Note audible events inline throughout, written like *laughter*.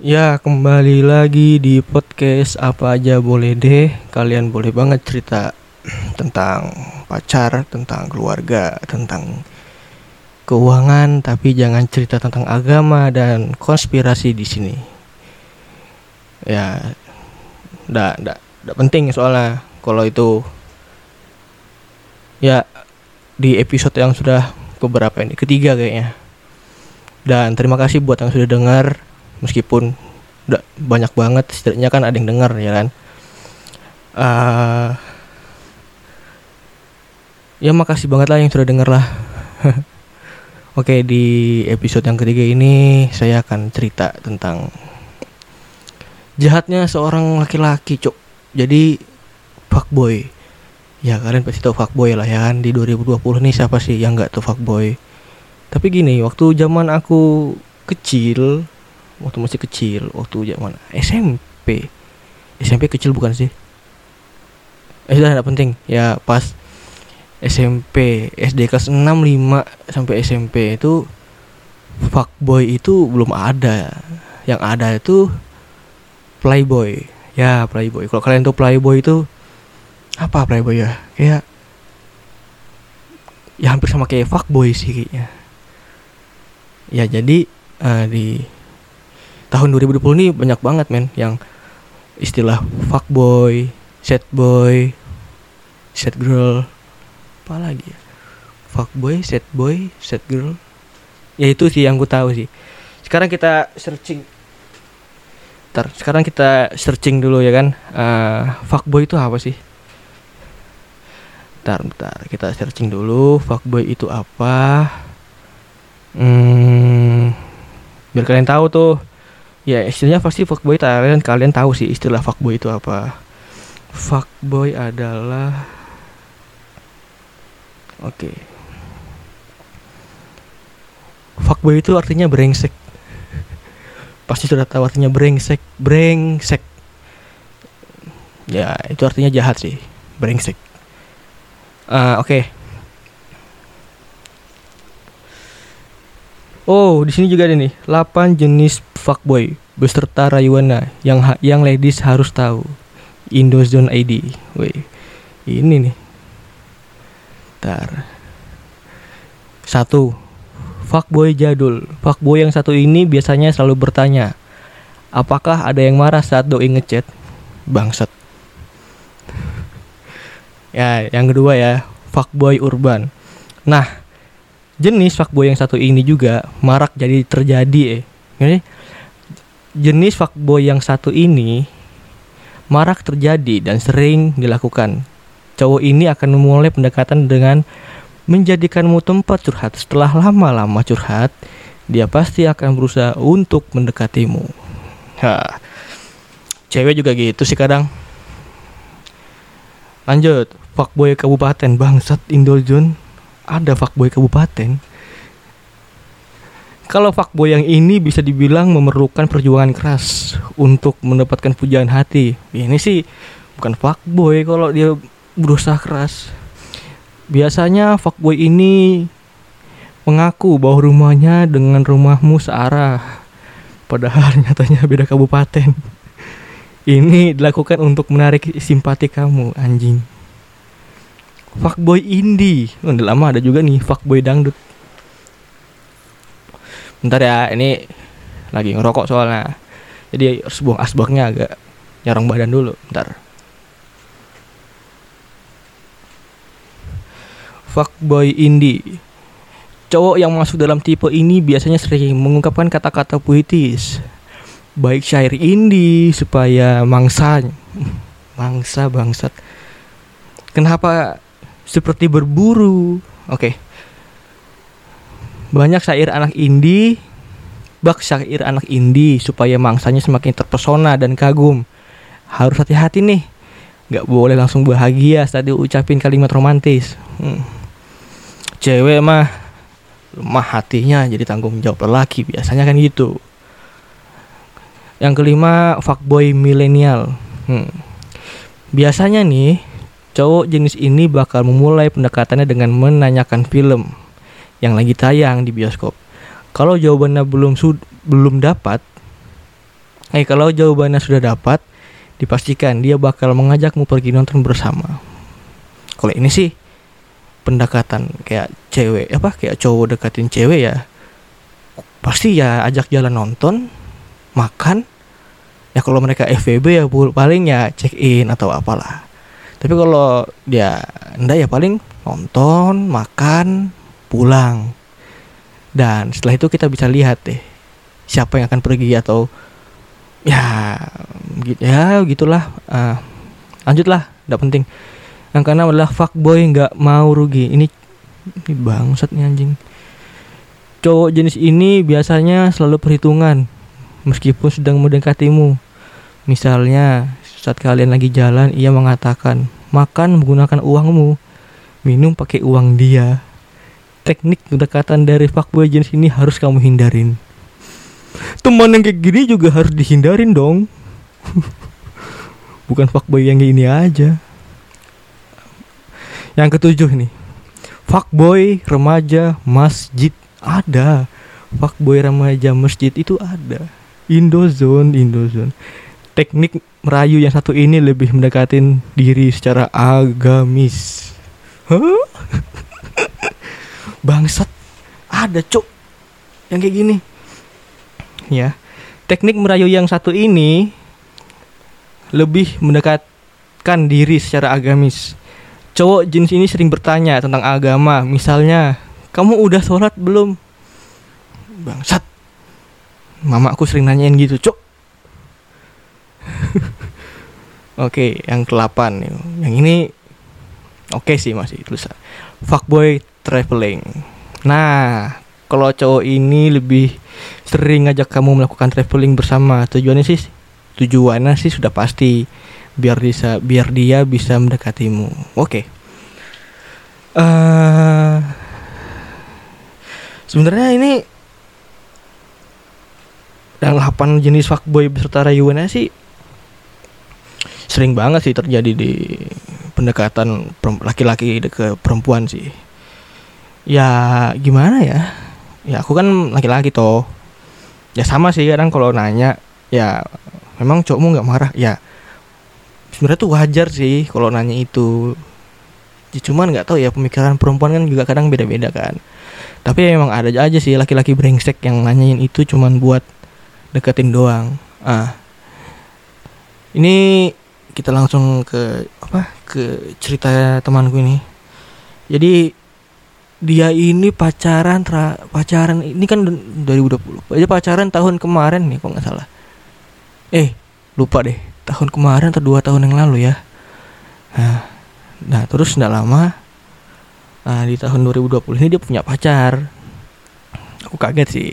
Ya kembali lagi di podcast apa aja boleh deh. Kalian boleh banget cerita tentang pacar, tentang keluarga, tentang keuangan Tapi jangan cerita tentang agama dan konspirasi di sini. Ya, ndak, ndak, ndak penting soalnya Kalau itu. Ya di episode yang sudah beberapa ini? Ketiga kayaknya. Dan terima kasih buat yang sudah dengar meskipun udah banyak banget setidaknya kan ada yang dengar ya kan? Uh, ya makasih banget lah yang sudah denger lah. *laughs* Oke di episode yang ketiga ini saya akan cerita tentang jahatnya seorang laki-laki cok jadi fuckboy. Ya kalian pasti tahu fuckboy lah ya kan? Di 2020 nih siapa sih yang nggak tahu fuckboy? Tapi gini waktu zaman aku kecil waktu masih kecil waktu zaman SMP SMP kecil bukan sih? Eh sudah tidak penting. Ya pas SMP SD kelas 6 5 sampai SMP itu fuckboy itu belum ada. Yang ada itu playboy. Ya playboy. Kalau kalian tuh playboy itu apa playboy ya? Kayak ya hampir sama kayak fuckboy sih kayaknya. Ya jadi uh, di tahun 2020 ini banyak banget men yang istilah fuckboy, sad boy, sad girl, apa lagi ya? Fuckboy, sad boy, sad girl. Ya itu sih yang gue tahu sih. Sekarang kita searching. Ntar, sekarang kita searching dulu ya kan. Uh, fuckboy itu apa sih? Ntar, bentar, kita searching dulu. Fuckboy itu apa? Hmm, biar kalian tahu tuh ya istilahnya pasti fuckboy kalian kalian tahu sih istilah fuckboy itu apa. Fuckboy adalah oke. Okay. fuckboy itu artinya brengsek. *laughs* Pasti sudah tahu artinya brengsek brengsek. Ya itu artinya jahat sih. Brengsek. Uh, oke. okay. Oh, di sini juga ada nih 8 jenis fuckboy beserta rayuana yang yang ladies harus tahu. Indozone ID. Woi. Ini nih. Tar. Satu. Fuckboy jadul. Fuckboy yang satu ini biasanya selalu bertanya, "Apakah ada yang marah saat doi ngechat?" Bangsat. ya, yang kedua ya, fuckboy urban. Nah, jenis fuckboy yang satu ini juga marak jadi terjadi eh. Jadi, jenis fuckboy yang satu ini marak terjadi dan sering dilakukan. Cowok ini akan memulai pendekatan dengan menjadikanmu tempat curhat. Setelah lama-lama curhat, dia pasti akan berusaha untuk mendekatimu. Ha. Cewek juga gitu sih kadang. Lanjut, fuckboy kabupaten bangsat Indojun ada fuckboy kabupaten. Kalau fuckboy yang ini bisa dibilang memerlukan perjuangan keras untuk mendapatkan pujian hati. Ini sih bukan fuckboy kalau dia berusaha keras. Biasanya fuckboy ini mengaku bahwa rumahnya dengan rumahmu searah. Padahal *laughs* nyatanya beda kabupaten. Ini dilakukan untuk menarik simpati kamu anjing fuckboy indie. Udah lama ada juga nih fuckboy dangdut. Bentar ya ini lagi ngerokok soalnya. Jadi harus buang asbaknya agak nyarong badan dulu bentar. Fuckboy indie. Cowok yang masuk dalam tipe ini biasanya sering mengungkapkan kata-kata puitis. Baik syair indie supaya mangsa *laughs* mangsa bangsat. Kenapa seperti berburu. Oke. Okay. Banyak syair anak indie, bak syair anak indie supaya mangsanya semakin terpesona dan kagum. Harus hati-hati nih. Gak boleh langsung bahagia saat diucapin kalimat romantis. Hmm. Cewek mah lemah hatinya jadi tanggung jawab lelaki biasanya kan gitu. Yang kelima fuckboy milenial. Hmm. Biasanya nih Cowok jenis ini bakal memulai pendekatannya dengan menanyakan film yang lagi tayang di bioskop. Kalau jawabannya belum sud belum dapat, Eh kalau jawabannya sudah dapat, dipastikan dia bakal mengajakmu pergi nonton bersama. Kalau ini sih pendekatan kayak cewek apa kayak cowok deketin cewek ya pasti ya ajak jalan nonton makan ya kalau mereka FVB ya paling ya check in atau apalah tapi kalau dia ndak ya paling nonton makan pulang. Dan setelah itu kita bisa lihat deh siapa yang akan pergi atau ya gitu ya gitulah. Uh, lanjutlah tidak penting. Yang keenam adalah fuckboy nggak mau rugi. Ini ini bangsat nih anjing. Cowok jenis ini biasanya selalu perhitungan meskipun sedang mendekatimu. Misalnya saat kalian lagi jalan ia mengatakan makan menggunakan uangmu. Minum pakai uang dia. Teknik pendekatan dari fuckboy jenis ini harus kamu hindarin. Teman yang kayak gini juga harus dihindarin dong. *laughs* Bukan fuckboy yang ini aja. Yang ketujuh nih fuckboy remaja masjid ada. Fuckboy remaja masjid itu ada. Indozone Indozone teknik merayu yang satu ini lebih mendekatin diri secara agamis huh? *laughs* bangsat ada cok yang kayak gini ya. Teknik merayu yang satu ini lebih mendekatkan diri secara agamis. Cowok jenis ini sering bertanya tentang agama, misalnya, "Kamu udah sholat belum?" Bangsat. Mama aku sering nanyain gitu, Cok. *laughs* Oke, yang ke-8 Yang ini oke okay sih masih tulisan. Fuckboy traveling. Nah, kalau cowok ini lebih sering ngajak kamu melakukan traveling bersama tujuannya sih tujuannya sih sudah pasti biar bisa biar dia bisa mendekatimu oke okay. uh, eh, sebenarnya ini yang 8 jenis fuckboy beserta rayuannya sih sering banget sih terjadi di pendekatan laki-laki ke perempuan sih. Ya gimana ya? Ya aku kan laki-laki toh. Ya sama sih kadang kalau nanya ya memang cowokmu nggak marah? Ya sebenarnya tuh wajar sih kalau nanya itu. Ya, cuman nggak tahu ya pemikiran perempuan kan juga kadang beda-beda kan. Tapi ya, memang ada aja sih laki-laki brengsek yang nanyain itu cuman buat deketin doang. Ah. Ini kita langsung ke apa ke cerita temanku ini. Jadi dia ini pacaran tra, pacaran ini kan 2020 aja pacaran tahun kemarin nih kok nggak salah. Eh lupa deh. Tahun kemarin atau dua tahun yang lalu ya. Nah, nah terus nggak lama nah, di tahun 2020 ini dia punya pacar. Aku kaget sih.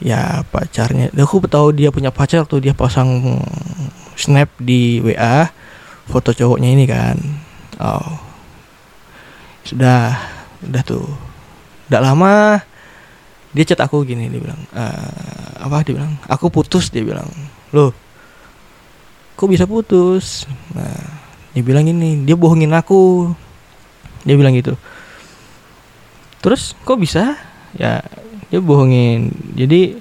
Ya pacarnya. Aku tahu dia punya pacar waktu dia pasang snap di WA foto cowoknya ini kan. Oh. Sudah udah tuh. Udah lama dia chat aku gini dia bilang e, apa? Dia bilang aku putus dia bilang. Loh kok bisa putus? Nah dia bilang ini dia bohongin aku. Dia bilang gitu. Terus kok bisa? Ya dia bohongin. Jadi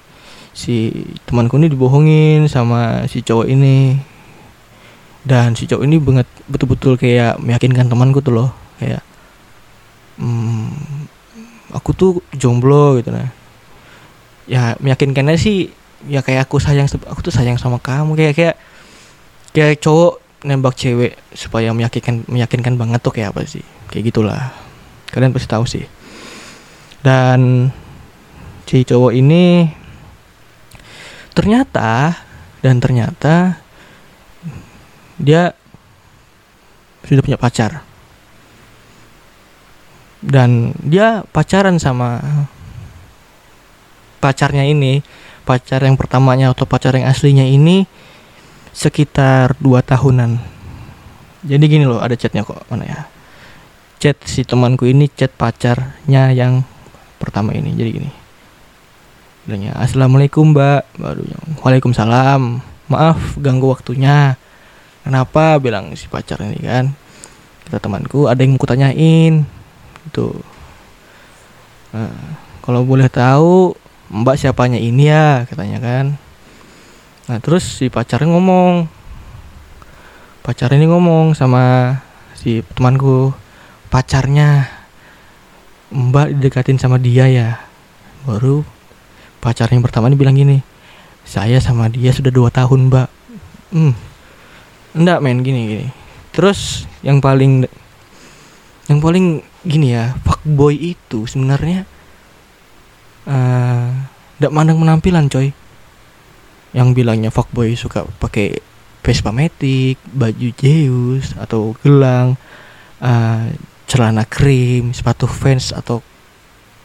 si temanku ini dibohongin sama si cowok ini. Dan si cowok ini banget betul-betul kayak meyakinkan temanku tuh loh. Kayak hmm, aku tuh jomblo gitu nah. Ya meyakinkannya sih ya kayak aku sayang aku tuh sayang sama kamu. Kayak kayak kayak cowok nembak cewek supaya meyakinkan meyakinkan banget tuh kayak apa sih? Kayak gitulah. Kalian pasti tahu sih. Dan si cowok ini ternyata dan ternyata dia sudah punya pacar. Dan dia pacaran sama pacarnya ini pacar yang pertamanya atau pacar yang aslinya ini sekitar dua tahunan. Jadi gini loh ada chatnya kok mana ya? Chat si temanku ini chat pacarnya yang pertama ini. Jadi gini bilangnya assalamualaikum mbak. Baru waalaikumsalam. Maaf ganggu waktunya. Kenapa? bilang si pacar ini kan. Kita temanku ada yang mau kutanyain. Gitu. Nah, kalau boleh tahu mbak siapanya ini ya? katanya kan. Nah terus si pacarnya ngomong. Pacarnya ini ngomong sama si temanku pacarnya mbak didekatin sama dia ya. Baru pacarnya yang pertama ini bilang gini saya sama dia sudah dua tahun mbak. Hmm. Enggak main gini gini. Terus yang paling yang paling gini ya fuckboy itu sebenarnya uh, mandang penampilan coy. Yang bilangnya fuckboy suka pakai Vespa Matic, baju Zeus atau gelang, uh, celana krim, sepatu Vans atau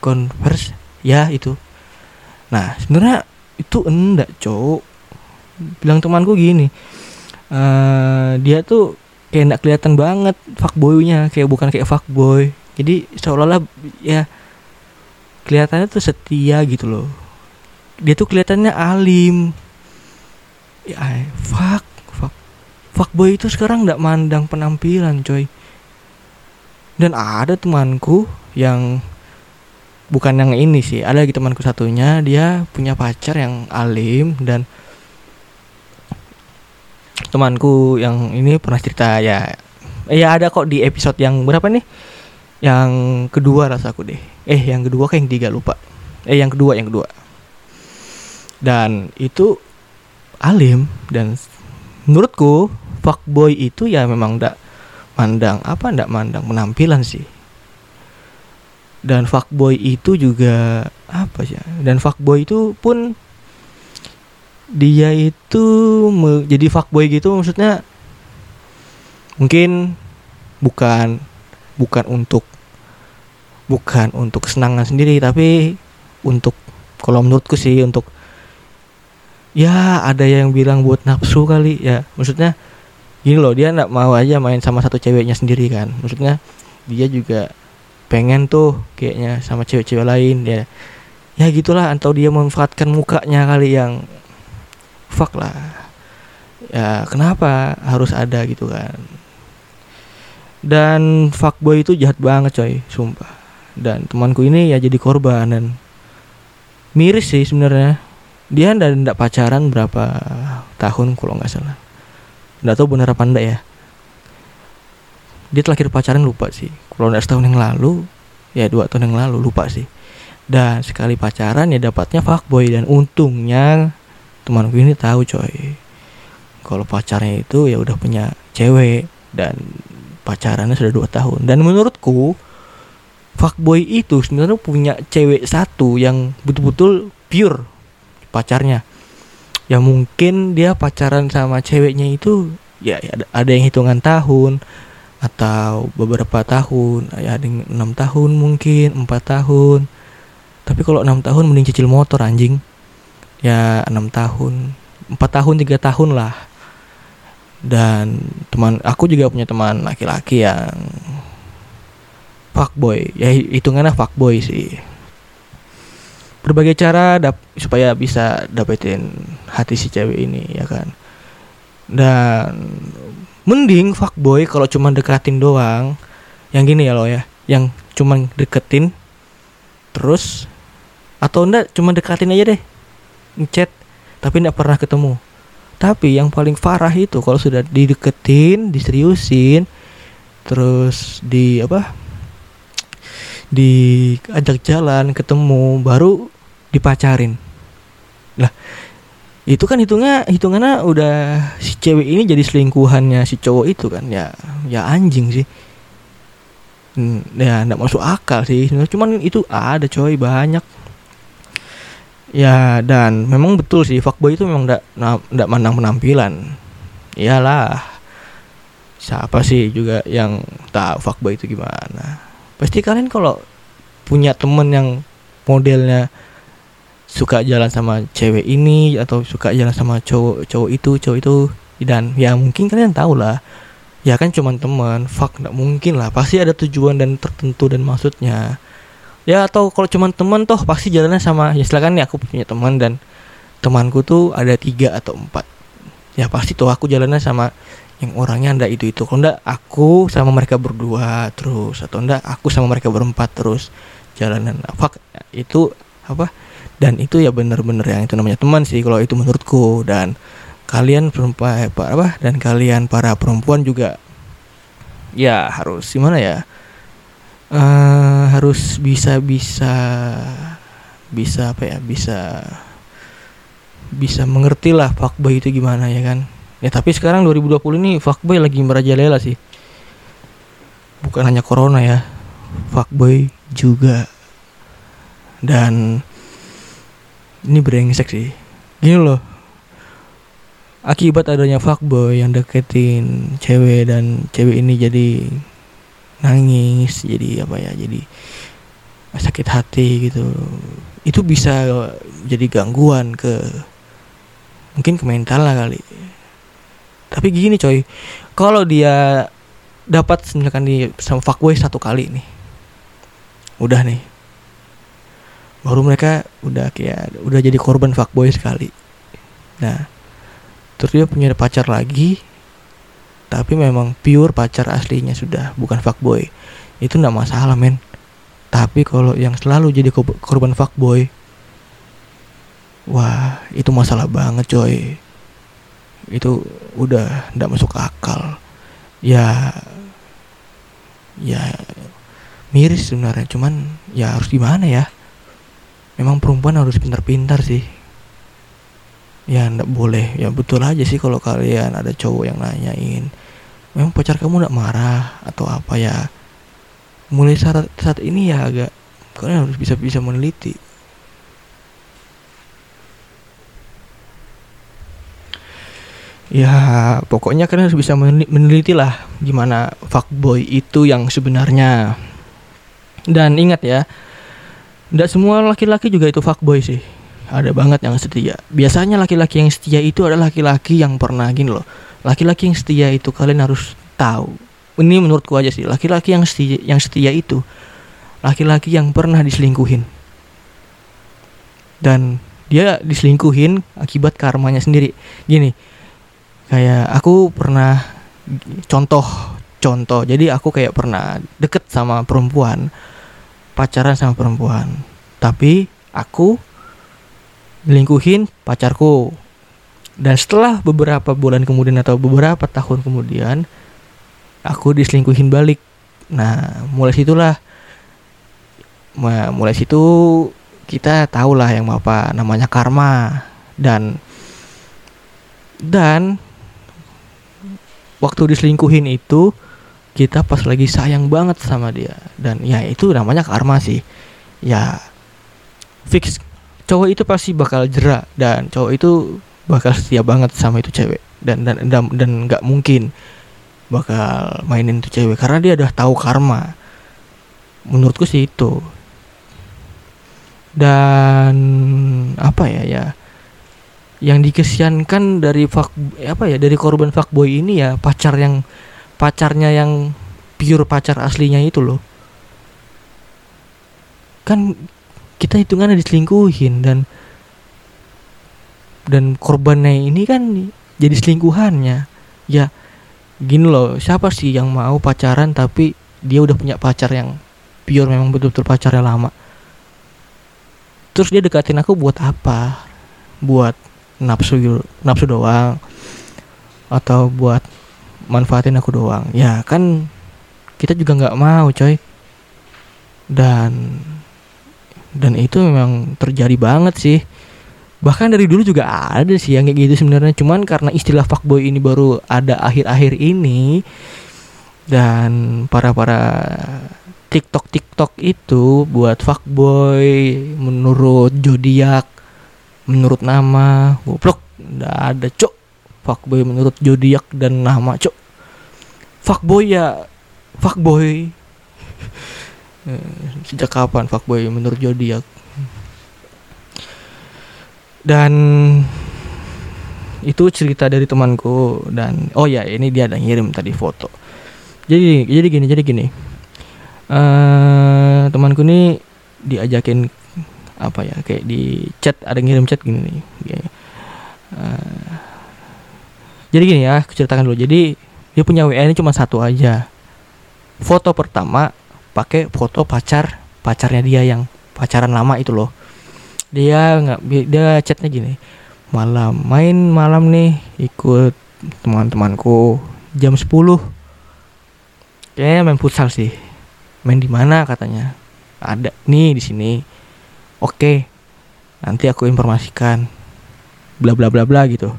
Converse, ya itu. Nah sebenarnya itu enggak cowok. Bilang temanku gini, uh, dia tuh kayak enggak kelihatan banget fuckboynya, kayak bukan kayak fuckboy. Jadi seolah-olah ya kelihatannya tuh setia gitu loh. Dia tuh kelihatannya alim. Ya, fuck fuckboy itu sekarang nggak mandang penampilan coy dan ada temanku yang bukan yang ini sih. Ada lagi temanku satunya dia punya pacar yang alim dan temanku yang ini pernah cerita ya ya ada kok di episode yang berapa nih? Yang kedua rasaku deh. Eh yang kedua kayak yang tiga lupa. Eh yang kedua yang kedua. Dan itu alim dan menurutku fuckboy itu ya memang ndak mandang apa ndak mandang penampilan sih dan fuckboy itu juga apa sih dan fuckboy itu pun dia itu me, jadi fuckboy gitu maksudnya mungkin bukan bukan untuk bukan untuk kesenangan sendiri tapi untuk kalau menurutku sih untuk ya ada yang bilang buat nafsu kali ya. Maksudnya gini loh dia nggak mau aja main sama satu ceweknya sendiri kan. Maksudnya dia juga pengen tuh kayaknya sama cewek-cewek lain ya. Ya gitulah atau dia memanfaatkan mukanya kali yang fuck lah. Ya kenapa harus ada gitu kan? Dan fuckboy itu jahat banget coy sumpah. Dan temanku ini ya jadi korban dan miris sih sebenarnya. Dia ndak pacaran berapa tahun kalau nggak salah. Nggak tahu benar apa enggak ya dia terakhir pacaran lupa sih. Kalau nggak setahun yang lalu ya dua tahun yang lalu lupa sih. Dan sekali pacaran ya dapatnya fuckboy. Dan untungnya temanku ini tahu coy. Kalau pacarnya itu ya udah punya cewek dan pacarannya sudah dua tahun. Dan menurutku fuckboy itu sebenarnya punya cewek satu yang betul-betul pure pacarnya. Ya mungkin dia pacaran sama ceweknya itu ya ada, yang hitungan tahun atau beberapa tahun ya ada enam tahun mungkin empat tahun. Tapi kalau enam tahun mending cicil motor anjing. Ya enam tahun empat tahun tiga tahun lah. Dan teman aku juga punya teman laki-laki yang fuckboy. Ya hitungannya fuckboy sih. Berbagai cara supaya bisa dapetin hati si cewek ini ya kan. Dan mending fuckboy kalau cuma deketin doang. Yang gini ya lo ya yang cuma deketin terus atau enggak cuma deketin aja deh ngechat tapi enggak pernah ketemu. Tapi yang paling parah itu kalau sudah dideketin diseriusin terus di apa diajak jalan ketemu baru dipacarin. Lah itu kan hitungnya hitungannya udah si cewek ini jadi selingkuhannya si cowok itu kan. Ya ya anjing sih. Hmm, ya nggak masuk akal sih. Cuman itu ada coy banyak. Ya dan memang betul sih fuckboy itu memang nggak nggak mandang penampilan. Iyalah. Siapa sih juga yang tahu fuckboy itu gimana? Pasti kalian kalau punya temen yang modelnya suka jalan sama cewek ini atau suka jalan sama cowok cowok itu cowok itu. Dan ya mungkin kalian tahu lah. Ya kan cuman teman fuck nggak mungkin lah. Pasti ada tujuan dan tertentu dan maksudnya. Ya atau kalau cuman teman toh pasti jalannya sama. Ya silakan nih aku punya teman dan temanku tuh ada tiga atau empat. Ya pasti tuh aku jalannya sama yang orangnya ndak itu itu kalau ndak aku sama mereka berdua terus. Atau ndak aku sama mereka berempat terus jalanan. Fuck itu apa dan itu ya bener-bener yang itu namanya teman sih kalau itu menurutku. Dan kalian perempuan eh, apa dan kalian para perempuan juga ya harus gimana ya uh, harus bisa bisa bisa apa ya bisa bisa mengerti lah fuckboy itu gimana ya kan? Ya tapi sekarang 2020 ini fuckboy lagi merajalela sih. Bukan hanya corona ya fuckboy juga. Dan ini brengsek sih. Gini loh. Akibat adanya fuckboy yang deketin cewek dan cewek ini jadi nangis jadi apa ya jadi sakit hati gitu. Itu bisa jadi gangguan ke mungkin ke mental lah kali. Tapi gini coy kalau dia dapat misalkan di sama fuckboy satu kali nih udah nih baru mereka udah kayak udah jadi korban fuckboy sekali. Nah terus dia punya pacar lagi tapi memang pure pacar aslinya sudah bukan fuckboy. Itu nggak masalah men. Tapi kalau yang selalu jadi korban fuckboy wah itu masalah banget coy. Itu udah nggak masuk akal. Ya ya miris sebenarnya cuman ya harus gimana ya memang perempuan harus pintar-pintar sih. Ya ndak boleh. Ya betul aja sih kalau kalian ada cowok yang nanyain memang pacar kamu ndak marah atau apa ya? Mulai saat saat ini ya agak kalian harus bisa bisa meneliti. Ya pokoknya kalian harus bisa meneliti lah gimana fuckboy itu yang sebenarnya. Dan ingat ya tidak semua laki-laki juga itu fuckboy sih. Ada banget yang setia. Biasanya laki-laki yang setia itu adalah laki-laki yang pernah gini loh. Laki-laki yang setia itu kalian harus tahu. Ini menurutku aja sih. Laki-laki yang setia, yang setia itu laki-laki yang pernah diselingkuhin. Dan dia diselingkuhin akibat karmanya sendiri. Gini, kayak aku pernah contoh contoh. Jadi aku kayak pernah deket sama perempuan pacaran sama perempuan. Tapi aku lingkuhin pacarku. Dan setelah beberapa bulan kemudian atau beberapa tahun kemudian aku diselingkuhin balik. Nah mulai situlah. Mulai situ kita tahulah yang apa namanya karma. Dan dan waktu diselingkuhin itu kita pas lagi sayang banget sama dia. Dan ya itu namanya karma sih. Ya fix. Cowok itu pasti bakal jerak dan cowok itu bakal setia banget sama itu cewek. Dan dan dan dan nggak mungkin bakal mainin itu cewek karena dia udah tahu karma. Menurutku sih itu. Dan apa ya ya yang dikesiankan dari fuck apa ya dari korban fuckboy ini ya pacar yang pacarnya yang pure pacar aslinya itu loh. Kan kita hitungannya diselingkuhin dan dan korbannya ini kan jadi selingkuhannya. Ya gini loh siapa sih yang mau pacaran tapi dia udah punya pacar yang pure memang betul-betul pacarnya lama? Terus dia dekatin aku buat apa? Buat nafsu nafsu doang atau buat manfaatin aku doang. Ya kan kita juga nggak mau coy. Dan dan itu memang terjadi banget sih. Bahkan dari dulu juga ada sih yang kayak gitu sebenarnya. Cuman karena istilah fuckboy ini baru ada akhir-akhir ini dan para para TikTok TikTok itu buat fuckboy menurut zodiak menurut nama goblok nggak ada cok fuckboy menurut zodiak dan nama cok fuckboy ya. Fuckboy. Eh, sejak kapan fuckboy menurut zodiak dan itu cerita dari temanku dan oh ya ini dia ada ngirim tadi foto. Jadi jadi gini jadi gini. Uh, temanku ini diajakin apa ya kayak di chat ada ngirim chat gini nih uh, jadi gini ya aku ceritakan dulu. Jadi dia punya WA ini cuma satu aja. Foto pertama pakai foto pacar pacarnya dia yang pacaran lama itu loh. Dia nggak dia chatnya gini malam main malam nih ikut teman-temanku. Jam 10 kayaknya main futsal sih. Main di mana katanya? Ada nih di sini. Oke nanti aku informasikan. Bla bla bla bla gitu.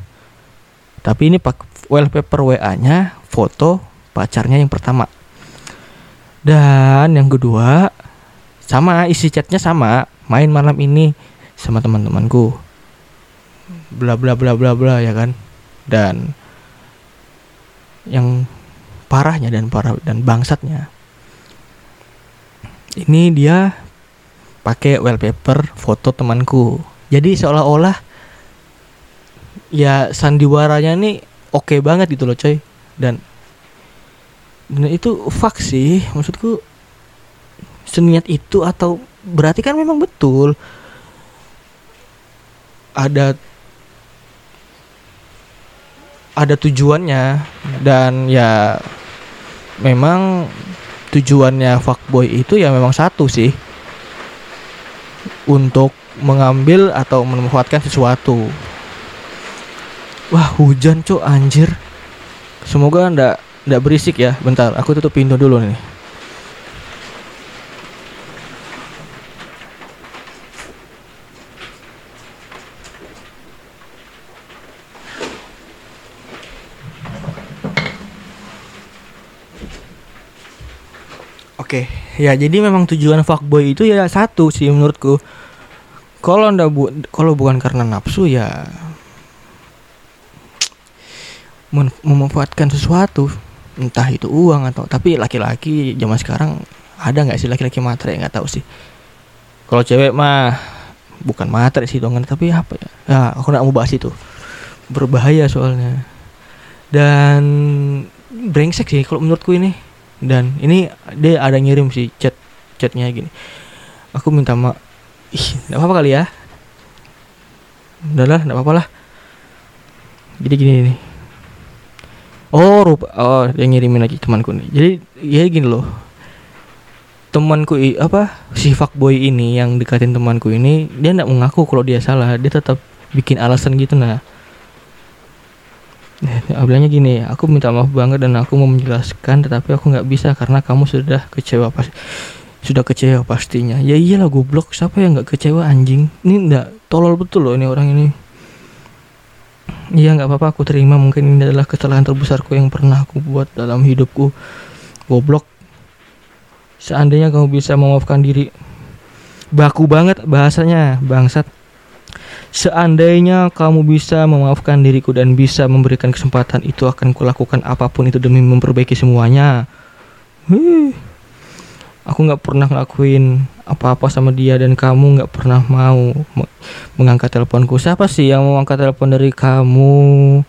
Tapi ini pak wallpaper WA nya foto pacarnya yang pertama. Dan yang kedua sama isi chatnya sama main malam ini sama teman-temanku. Bla bla bla bla bla ya kan? Dan yang parahnya dan parah dan bangsatnya ini dia pakai wallpaper foto temanku. Jadi seolah-olah ya sandiwaranya nih oke okay banget gitu loh coy. Dan dan itu fuck sih maksudku seniat itu atau berarti kan memang betul. Ada ada tujuannya dan ya memang tujuannya fuckboy itu ya memang satu sih. Untuk mengambil atau memanfaatkan sesuatu wah hujan cok anjir. Semoga ndak ndak berisik ya. Bentar aku tutup pintu dulu nih. Oke, ya jadi memang tujuan fuckboy itu ya satu sih menurutku. Kalau ndak bu kalau bukan karena nafsu ya memanfaatkan sesuatu entah itu uang atau tapi laki-laki zaman sekarang ada nggak sih laki-laki matre nggak tahu sih. Kalau cewek mah bukan matre sih dong tapi apa ya? Ya aku nggak mau bahas itu. Berbahaya soalnya. Dan brengsek sih kalau menurutku ini. Dan ini dia ada ngirim sih chat chatnya gini. Aku minta ma ih nggak apa-apa kali ya. Udahlah nggak apa-apa lah. Jadi gini nih oh rupa oh dia ngirimin lagi temanku nih jadi ya gini loh temanku apa si fuckboy ini yang dekatin temanku ini dia nggak mengaku kalau dia salah dia tetap bikin alasan gitu nah Nah, bilangnya gini, aku minta maaf banget dan aku mau menjelaskan, tetapi aku nggak bisa karena kamu sudah kecewa pas sudah kecewa pastinya. Ya iyalah goblok, siapa yang nggak kecewa anjing? Ini nggak tolol betul loh ini orang ini. Iya nggak apa-apa, aku terima. Mungkin ini adalah kesalahan terbesarku yang pernah aku buat dalam hidupku. Goblok. Seandainya kamu bisa memaafkan diri, baku banget bahasanya, bangsat. Seandainya kamu bisa memaafkan diriku dan bisa memberikan kesempatan itu akan kulakukan apa pun itu demi memperbaiki semuanya. Hih. Aku nggak pernah ngelakuin apa-apa sama dia dan kamu nggak pernah mau mengangkat teleponku. Siapa sih yang mau angkat telepon dari kamu?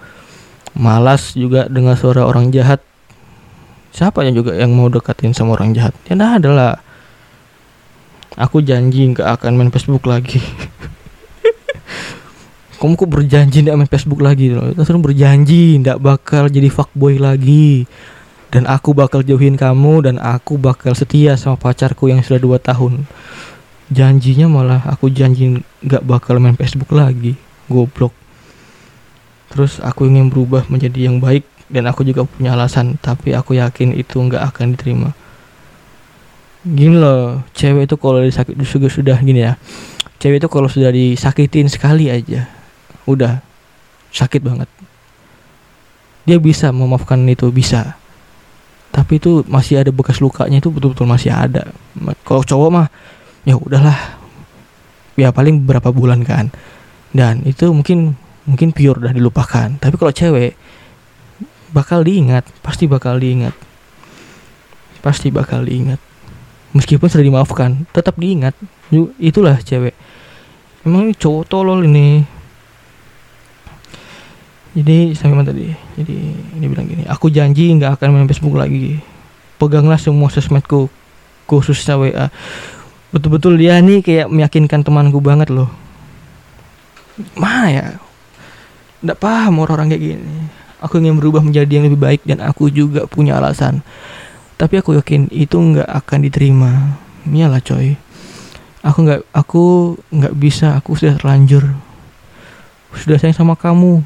Malas juga dengan suara orang jahat. Siapa yang juga yang mau deketin sama orang jahat? Ya nah adalah. Aku janji nggak akan main Facebook lagi. *laughs* kamu kok berjanji tidak main Facebook lagi loh berjanji tidak bakal jadi fuckboy lagi dan aku bakal jauhin kamu dan aku bakal setia sama pacarku yang sudah dua tahun. Janjinya malah aku janji nggak bakal main Facebook lagi goblok. Terus aku ingin berubah menjadi yang baik dan aku juga punya alasan tapi aku yakin itu nggak akan diterima. Gini loh cewek itu kalau disakit sudah sudah gini ya. Cewek itu kalau sudah disakitin sekali aja udah sakit banget. Dia bisa memaafkan itu bisa tapi itu masih ada bekas lukanya itu betul-betul masih ada. Kalau cowok mah ya udahlah. Ya paling beberapa bulan kan. Dan itu mungkin mungkin pure udah dilupakan. Tapi kalau cewek bakal diingat. Pasti bakal diingat. Pasti bakal diingat. Meskipun sudah dimaafkan tetap diingat. Itulah cewek. Emang cowok tolol ini jadi sampai mana tadi jadi ini bilang gini aku janji nggak akan main Facebook lagi. Peganglah semua sosmedku khususnya WA betul-betul dia nih kayak meyakinkan temanku banget loh. Mana ya? Nggak paham orang-orang kayak gini. Aku ingin berubah menjadi yang lebih baik dan aku juga punya alasan. Tapi aku yakin itu nggak akan diterima. Iyalah coy. Aku nggak aku nggak bisa aku sudah terlanjur. Sudah sayang sama kamu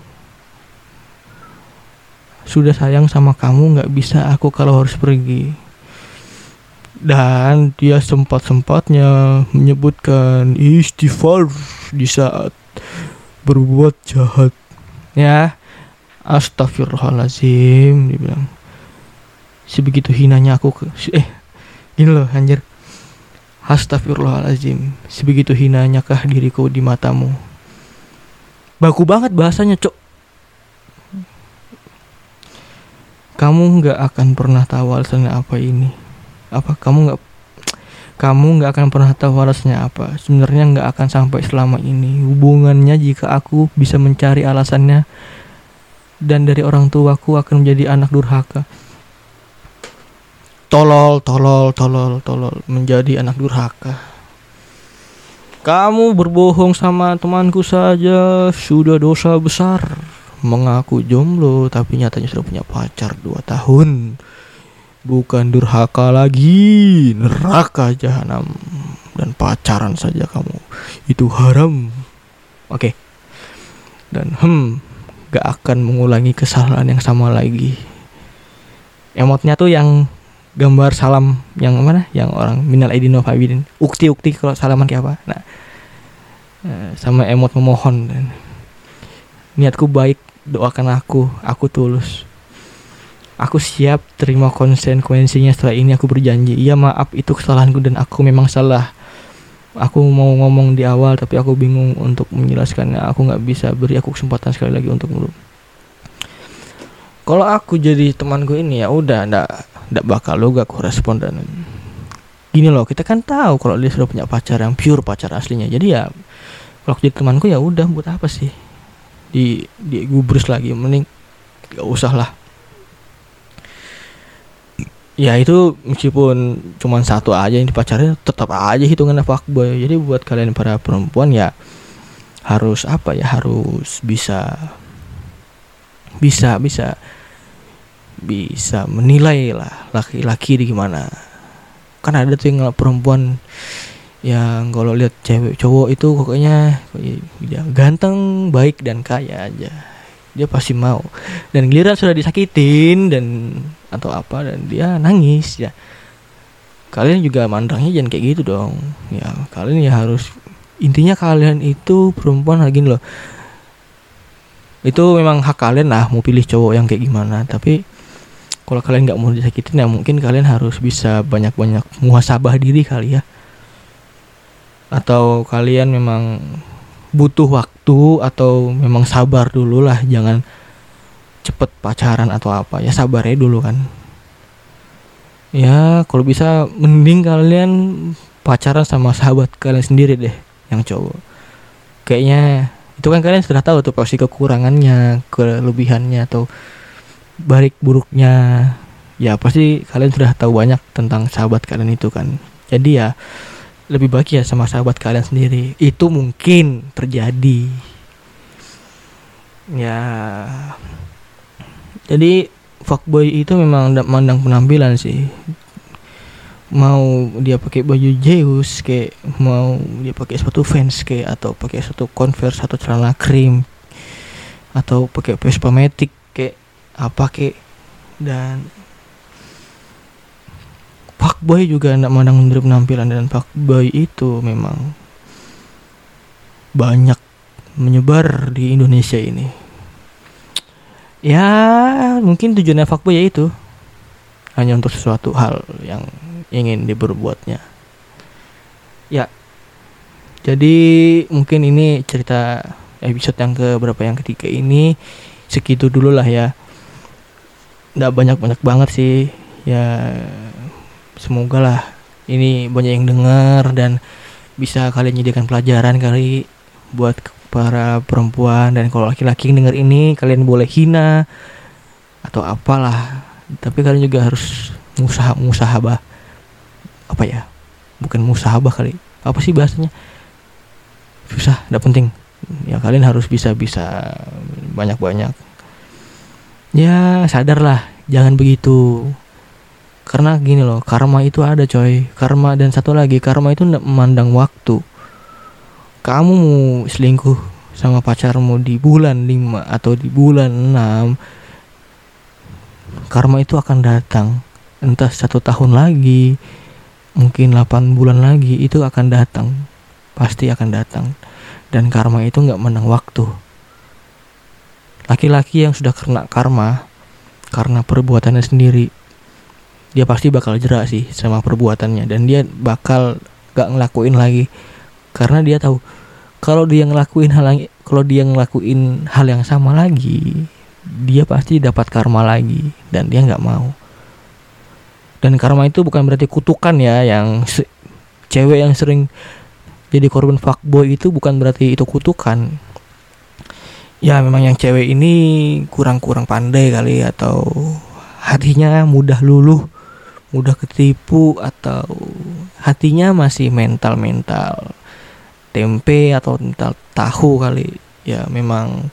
sudah sayang sama kamu nggak bisa aku kalau harus pergi. Dan dia sempat-sempatnya menyebutkan istighfar di saat berbuat jahat. Ya astagfirullahalazim dia bilang. Sebegitu hinanya aku ke eh gini loh anjir. Astagfirullahaladzim Sebegitu hinanya kah diriku di matamu? Baku banget bahasanya cok Kamu nggak akan pernah tahu alasannya apa ini. Apa kamu nggak kamu nggak akan pernah tahu alasannya apa. Sebenarnya nggak akan sampai selama ini. Hubungannya jika aku bisa mencari alasannya dan dari orang tuaku akan menjadi anak durhaka. Tolol, tolol, tolol, tolol, menjadi anak durhaka. Kamu berbohong sama temanku saja. Sudah dosa besar. Mengaku jomblo tapi nyatanya sudah punya pacar 2 tahun. Bukan durhaka lagi, neraka jahanam dan pacaran saja kamu. Itu haram. Oke. Okay. Dan hmm, gak akan mengulangi kesalahan yang sama lagi. Emotnya tuh yang gambar salam yang mana yang orang minal aidin wal ukti ukti kalau salaman kayak apa nah eh, sama emot memohon niatku baik doakan aku aku tulus. Aku siap terima konsekuensinya setelah ini aku berjanji. Iya maaf itu kesalahanku dan aku memang salah. Aku mau ngomong di awal tapi aku bingung untuk menjelaskannya aku nggak bisa beri aku kesempatan sekali lagi untuk dulu kalau aku jadi temanku ini ya udah ndak tidak bakal lo gak koresponden gini loh kita kan tahu kalau dia sudah punya pacar yang pure pacar aslinya. Jadi ya kalau jadi temanku ya udah buat apa sih di di gubris lagi. Mending gak usah lah. Ya itu meskipun cuma satu aja yang dipacarin tetap aja hitungannya fuckboy jadi buat kalian para perempuan ya harus apa ya? Harus bisa bisa bisa bisa menilai lah laki-laki di gimana. Kan ada tuh yang perempuan yang kalau lihat cewek cowok itu pokoknya dia ganteng baik dan kaya aja. Dia pasti mau. Dan giliran sudah disakitin dan atau apa dan dia nangis ya. Kalian juga mandangnya jangan kayak gitu dong. Ya kalian ya harus intinya kalian itu perempuan lagi loh. Itu memang hak kalian lah mau pilih cowok yang kayak gimana. Tapi kalau kalian nggak mau disakitin ya mungkin kalian harus bisa banyak-banyak muhasabah diri kali ya atau kalian memang butuh waktu atau memang sabar dulu lah jangan cepet pacaran atau apa. Ya sabar ya dulu kan. Ya kalau bisa mending kalian pacaran sama sahabat kalian sendiri deh yang cowok. Kayaknya itu kan kalian sudah tahu tuh pasti kekurangannya kelebihannya atau baik buruknya. Ya pasti kalian sudah tahu banyak tentang sahabat kalian itu kan. Jadi ya lebih baik ya sama sahabat kalian sendiri. Itu mungkin terjadi. Ya. Jadi fuckboy itu memang mandang penampilan sih. Mau dia pakai baju Zeus kayak mau dia pakai sepatu Vans kayak atau pakai sepatu Converse atau celana krim atau pakai Vespa Matic kayak apa kek dan Pak Boy juga tidak mandang dari penampilan dan Pak Boy itu memang banyak menyebar di Indonesia ini. Ya mungkin tujuannya Pak Boy itu. Hanya untuk sesuatu hal yang ingin diperbuatnya. Ya jadi mungkin ini cerita episode yang ke berapa yang ketiga ini segitu dulu lah ya. Nggak banyak banyak banget sih ya semoga lah ini banyak yang dengar dan bisa kalian jadikan pelajaran kali buat para perempuan dan kalau laki-laki denger ini kalian boleh hina atau apalah. Tapi kalian juga harus musah musahabah apa ya? Bukan musahabah kali. Apa sih bahasanya? Susah tidak penting. Ya kalian harus bisa bisa banyak banyak ya sadarlah. Jangan begitu karena gini loh karma itu ada coy. Karma dan satu lagi karma itu memandang waktu. Kamu mau selingkuh sama pacarmu di bulan 5 atau di bulan 6 karma itu akan datang. Entah satu tahun lagi mungkin 8 bulan lagi itu akan datang. Pasti akan datang. Dan karma itu nggak menang waktu. Laki-laki yang sudah kena karma karena perbuatannya sendiri dia pasti bakal jerak sih sama perbuatannya. Dan dia bakal gak ngelakuin lagi. Karena dia tahu kalau dia ngelakuin hal yang kalau dia ngelakuin hal yang sama lagi dia pasti dapat karma lagi. Dan dia nggak mau. Dan karma itu bukan berarti kutukan ya yang cewek yang sering jadi korban fuckboy itu bukan berarti itu kutukan. Ya memang yang cewek ini kurang-kurang pandai kali atau hatinya mudah luluh mudah ketipu atau hatinya masih mental-mental tempe atau mental tahu kali. Ya memang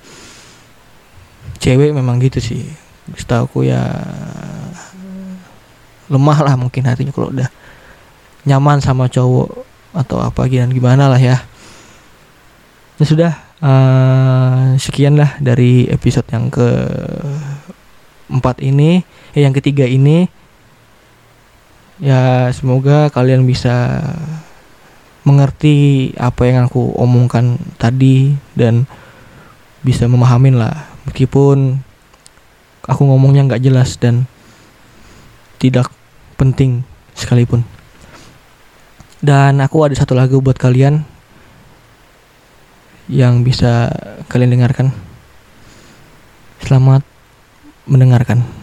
cewek memang gitu sih. Setahu aku ya lemah lah mungkin hatinya kalau udah nyaman sama cowok atau apa dan gimana lah ya. Ya sudah uh, sekian lah dari episode yang ke empat ini eh, yang ketiga ini ya semoga kalian bisa mengerti apa yang aku omongkan tadi dan bisa memahamin lah. Meskipun aku ngomongnya nggak jelas dan tidak penting sekalipun. Dan aku ada satu lagu buat kalian yang bisa kalian dengarkan. Selamat mendengarkan